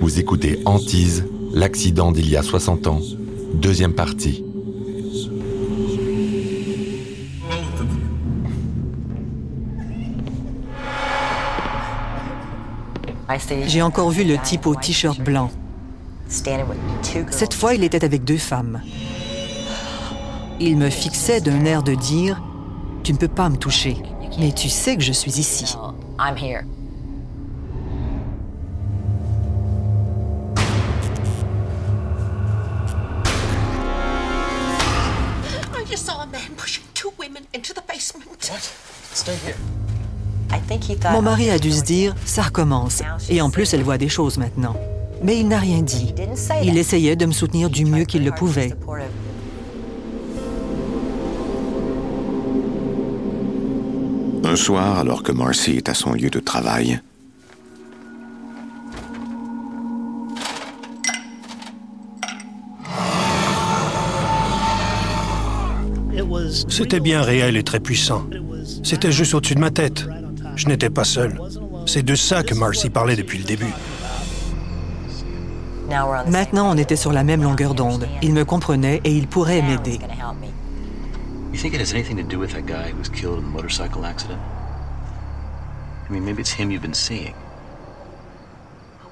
Vous écoutez Antise, l'accident d'il y a 60 ans, deuxième partie. J'ai encore vu le type au t-shirt blanc. Cette fois, il était avec deux femmes. Il me fixait d'un air de dire Tu ne peux pas me toucher, mais tu sais que je suis ici. Mon mari a dû se dire, ça recommence. Et en plus, elle voit des choses maintenant. Mais il n'a rien dit. Il essayait de me soutenir du mieux qu'il le pouvait. Un soir, alors que Marcy est à son lieu de travail, C'était bien réel et très puissant. C'était juste au-dessus de ma tête. Je n'étais pas seul. C'est de ça que Marcy parlait depuis le début. Maintenant, on était sur la même longueur d'onde. Il me comprenait et il pourrait m'aider. You think it has anything to do with that guy who was killed in the motorcycle accident? I mean, maybe it's him you've been seeing.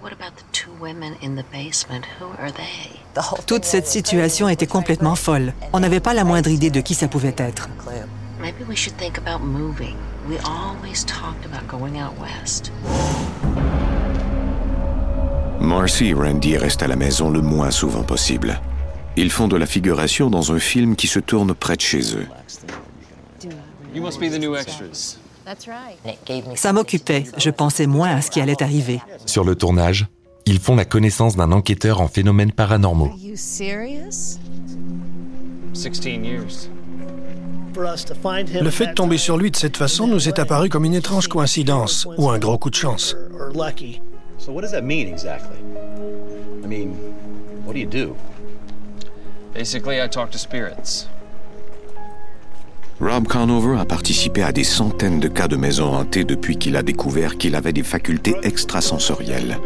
What about the two women in the basement? Who are they? Toute cette situation était complètement folle. On n'avait pas la moindre idée de qui ça pouvait être. Maybe we should think about moving. We always talked about going out west. Marcy et Randy restent à la maison le moins souvent possible. Ils font de la figuration dans un film qui se tourne près de chez eux. Ça m'occupait. Je pensais moins à ce qui allait arriver. Sur le tournage, ils font la connaissance d'un enquêteur en phénomènes paranormaux. 16 years. Le fait de tomber sur lui de cette façon nous est apparu comme une étrange coïncidence ou un gros coup de chance. So what does that mean exactly? I mean, what do you do? Basically, I talk to spirits. Rob Conover a participé à des centaines de cas de maisons hantées depuis qu'il a découvert qu'il avait des facultés extrasensorielles.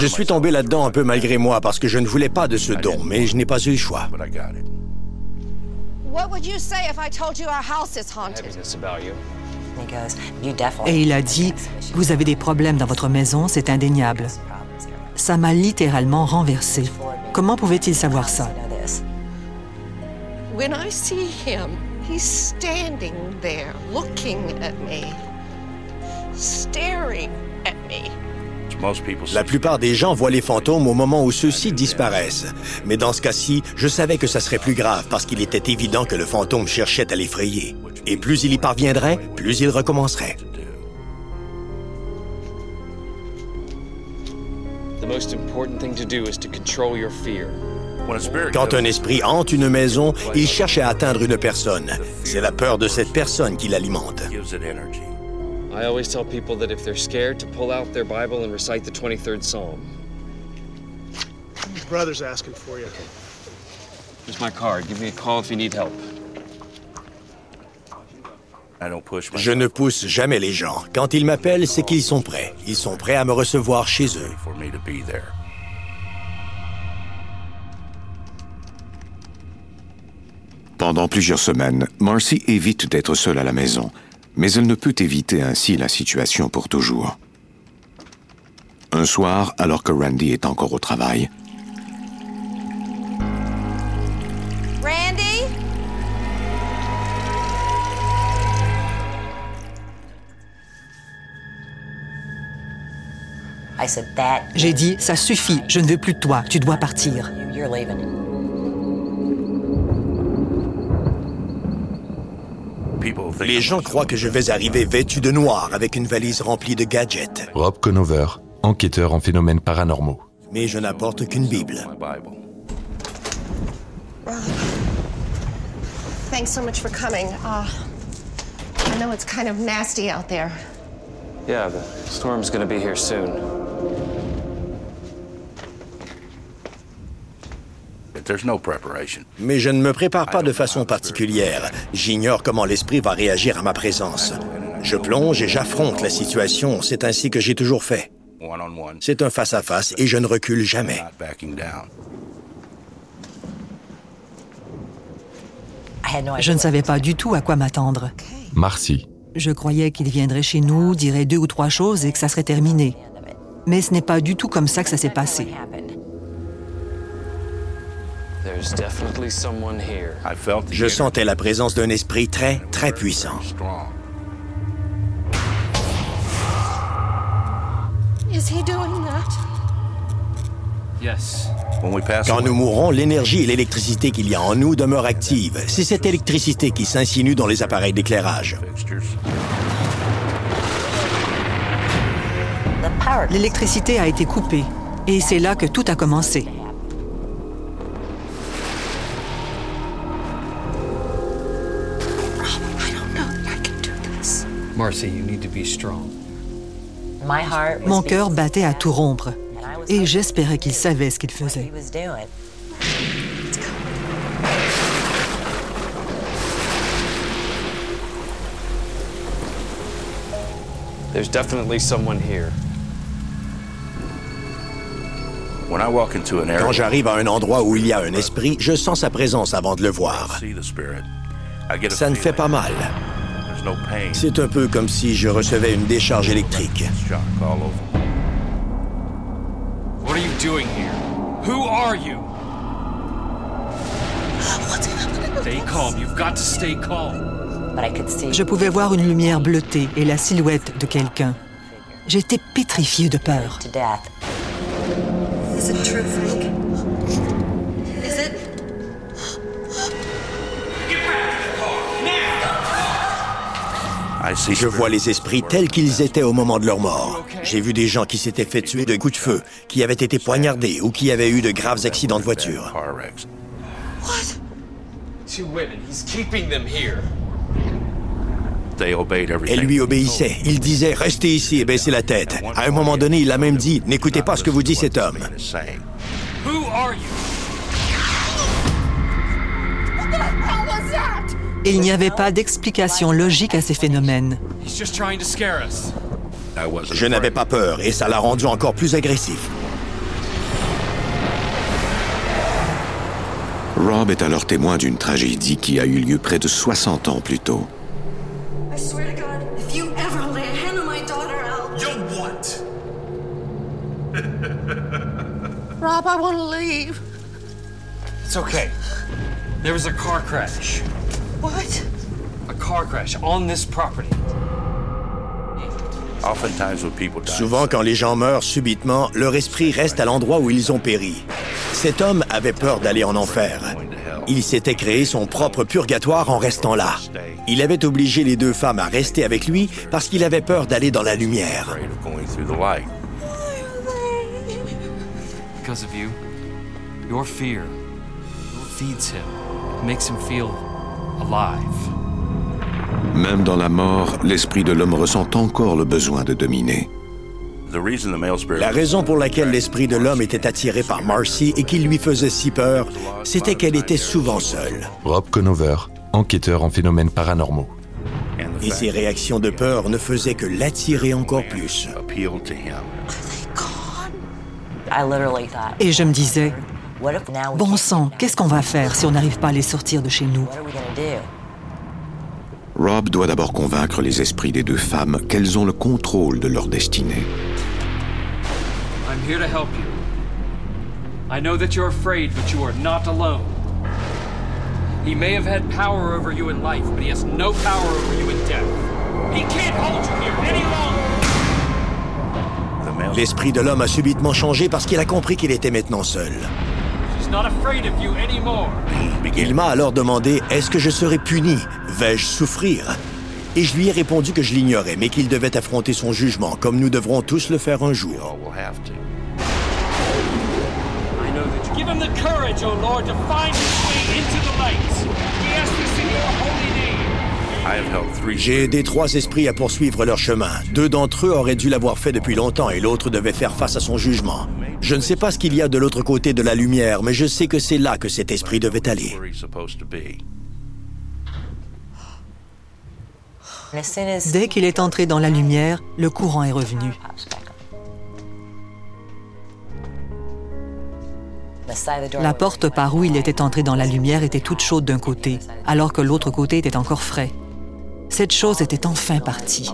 Je suis tombé là-dedans un peu malgré moi parce que je ne voulais pas de ce don, mais je n'ai pas eu le choix. Et il a dit, vous avez des problèmes dans votre maison, c'est indéniable. Ça m'a littéralement renversé. Comment pouvait-il savoir ça? When I see him, he's standing there looking at me, staring at me. La plupart des gens voient les fantômes au moment où ceux-ci disparaissent. Mais dans ce cas-ci, je savais que ça serait plus grave parce qu'il était évident que le fantôme cherchait à l'effrayer. Et plus il y parviendrait, plus il recommencerait. Quand un esprit hante une maison, il cherche à atteindre une personne. C'est la peur de cette personne qui l'alimente. I always tell people that if they're scared, to pull out their Bible and recite the 23rd Psalm. Your brother's asking for you. Here's my card. Give me a call if you need help. Je ne pousse jamais les gens. Quand ils m'appellent, c'est qu'ils sont prêts. Ils sont prêts à me recevoir chez eux. Pendant plusieurs semaines, Marcy évite d'être seule à la maison, mais elle ne peut éviter ainsi la situation pour toujours. Un soir, alors que Randy est encore au travail, Randy? J'ai dit, ça suffit, je ne veux plus de toi, tu dois partir. Les gens croient que je vais arriver vêtu de noir avec une valise remplie de gadgets. Rob Conover, enquêteur en phénomènes paranormaux. Mais je n'apporte qu'une Bible. Thanks so much for coming. Uh, I know it's kind of nasty out there. Yeah, the storm's gonna be here soon. Mais je ne me prépare pas de façon particulière. J'ignore comment l'esprit va réagir à ma présence. Je plonge et j'affronte la situation. C'est ainsi que j'ai toujours fait. C'est un face-à-face et je ne recule jamais. Je ne savais pas du tout à quoi m'attendre. Marcy. Je croyais qu'il viendrait chez nous, dirait deux ou trois choses et que ça serait terminé. Mais ce n'est pas du tout comme ça que ça s'est passé. Je sentais la présence d'un esprit très, très puissant. Is he doing that? Yes. Quand nous mourrons, l'énergie et l'électricité qu'il y a en nous demeurent actives. C'est cette électricité qui s'insinue dans les appareils d'éclairage. L'électricité a été coupée et c'est là que tout a commencé. Mon cœur battait à tout rompre et j'espérais qu'il savait ce qu'il faisait. There's definitely someone here. When I walk into an Quand area, j'arrive à un endroit où il y a un esprit, je sens sa présence avant de le voir. Ça ne fait pas mal. There's no pain. C'est un peu comme si je recevais une décharge électrique. Shock all over. What are you doing here? Who are you? What's happening? Stay calm. You've got to stay calm. Je pouvais voir une lumière bleutée et la silhouette de quelqu'un. J'étais pétrifié de peur. Je vois les esprits tels qu'ils étaient au moment de leur mort. J'ai vu des gens qui s'étaient fait tuer de coups de feu, qui avaient été poignardés ou qui avaient eu de graves accidents de voiture. car wrecks. What? Two women. He's keeping them here. They obeyed everything. Elle lui obéissait. Il disait Restez ici et baissez la tête. À un moment donné, il a même dit N'écoutez pas ce que vous dit cet homme. Man is saying. Who are you? What the hell was that? Il n'y avait pas d'explication logique à ces phénomènes. Je n'avais pas peur et ça l'a rendu encore plus agressif. Rob est alors témoin d'une tragédie qui a eu lieu près de 60 ans plus tôt. I swear to God, if you ever lay a hand on my daughter, I'll. You what? Rob, I want to leave. It's okay. There was a car crash. Car crash on this property. Souvent, quand les gens meurent subitement, leur esprit reste à l'endroit où ils ont péri. Cet homme avait peur d'aller en enfer. Il s'était créé son propre purgatoire en restant là. Il avait obligé les deux femmes à rester avec lui parce qu'il avait peur d'aller dans la lumière. Your fear feeds him, makes him feel alive. Même dans la mort, l'esprit de l'homme ressent encore le besoin de dominer. La raison pour laquelle l'esprit de l'homme était attiré par Marcy et qu'il lui faisait si peur, c'était qu'elle était souvent seule. Rob Conover, enquêteur en phénomènes paranormaux. Et ses réactions de peur ne faisaient que l'attirer encore plus. Et je me disais, bon sang, qu'est-ce qu'on va faire si on n'arrive pas à les sortir de chez nous? Rob doit d'abord convaincre les esprits des deux femmes qu'elles ont le contrôle de leur destinée. I'm here to help you. I know that you're afraid, but you are not alone. He may have had power over you in life, but he has no power over you in death. He can't hold you here any longer. The male L'esprit de l'homme a subitement changé parce qu'il a compris qu'il était maintenant seul. Il m'a alors demandé Est-ce que je serais puni? Vais-je souffrir? Et je lui ai répondu que je l'ignorais, mais qu'il devait affronter son jugement, comme nous devrons tous le faire un jour. all will have to. I know that you give him the courage, O Lord, to find his way into the light. We ask this in your holy name. J'ai aidé trois esprits à poursuivre leur chemin. Deux d'entre eux auraient dû l'avoir fait depuis longtemps et l'autre devait faire face à son jugement. Je ne sais pas ce qu'il y a de l'autre côté de la lumière, mais je sais que c'est là que cet esprit devait aller. Dès qu'il est entré dans la lumière, le courant est revenu. La porte par où il était entré dans la lumière était toute chaude d'un côté, alors que l'autre côté était encore frais. Cette chose était enfin partie.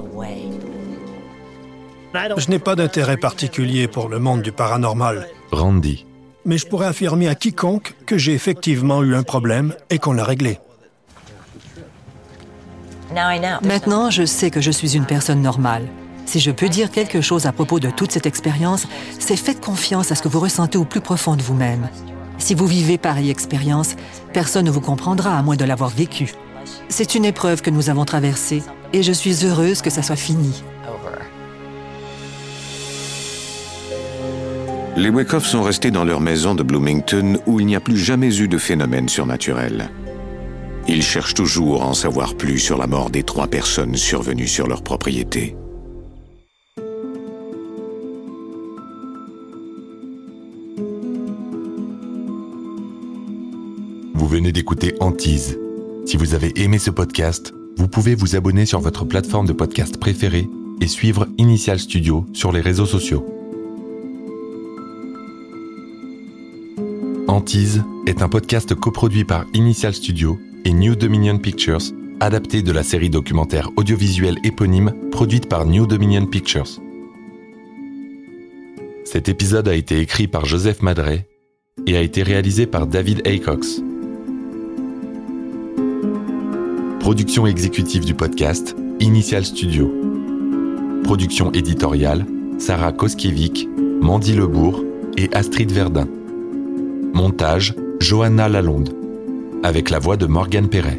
Je n'ai pas d'intérêt particulier pour le monde du paranormal. Randy. Mais je pourrais affirmer à quiconque que j'ai effectivement eu un problème et qu'on l'a réglé. Maintenant, je sais que je suis une personne normale. Si je peux dire quelque chose à propos de toute cette expérience, c'est faites confiance à ce que vous ressentez au plus profond de vous-même. Si vous vivez pareille expérience, personne ne vous comprendra à moins de l'avoir vécue. C'est une épreuve que nous avons traversée et je suis heureuse que ça soit fini. Les Wyckoff sont restés dans leur maison de Bloomington où il n'y a plus jamais eu de phénomène surnaturel. Ils cherchent toujours à en savoir plus sur la mort des trois personnes survenues sur leur propriété. Vous venez d'écouter Antise. Si vous avez aimé ce podcast, vous pouvez vous abonner sur votre plateforme de podcast préférée et suivre Initial Studio sur les réseaux sociaux. Antise est un podcast coproduit par Initial Studio et New Dominion Pictures, adapté de la série documentaire audiovisuelle éponyme produite par New Dominion Pictures. Cet épisode a été écrit par Joseph Madret et a été réalisé par David Aycox. Production exécutive du podcast, Initial Studio. Production éditoriale, Sarah Koskiewicz, Mandy Lebourg et Astrid Verdun. Montage, Johanna Lalonde. Avec la voix de Morgane Perret.